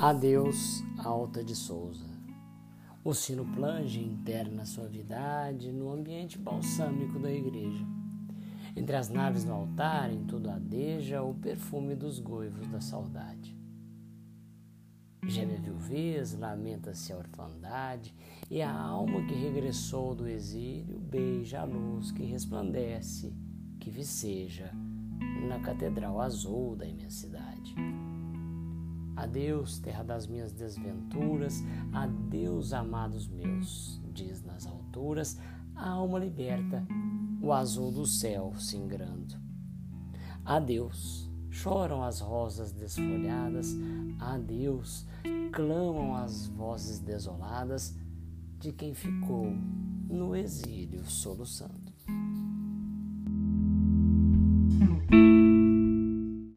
Adeus, Alta de Souza. O sino planje interna suavidade no ambiente balsâmico da igreja. Entre as naves no altar, em tudo adeja o perfume dos goivos da saudade. Geme a viuvez, lamenta-se a orfandade, e a alma que regressou do exílio beija a luz que resplandece, que viceja na catedral azul da imensidade. Adeus, terra das minhas desventuras, adeus, amados meus, diz nas alturas a alma liberta, o azul do céu singrando. Adeus, choram as rosas desfolhadas, adeus, clamam as vozes desoladas de quem ficou no exílio soluçando.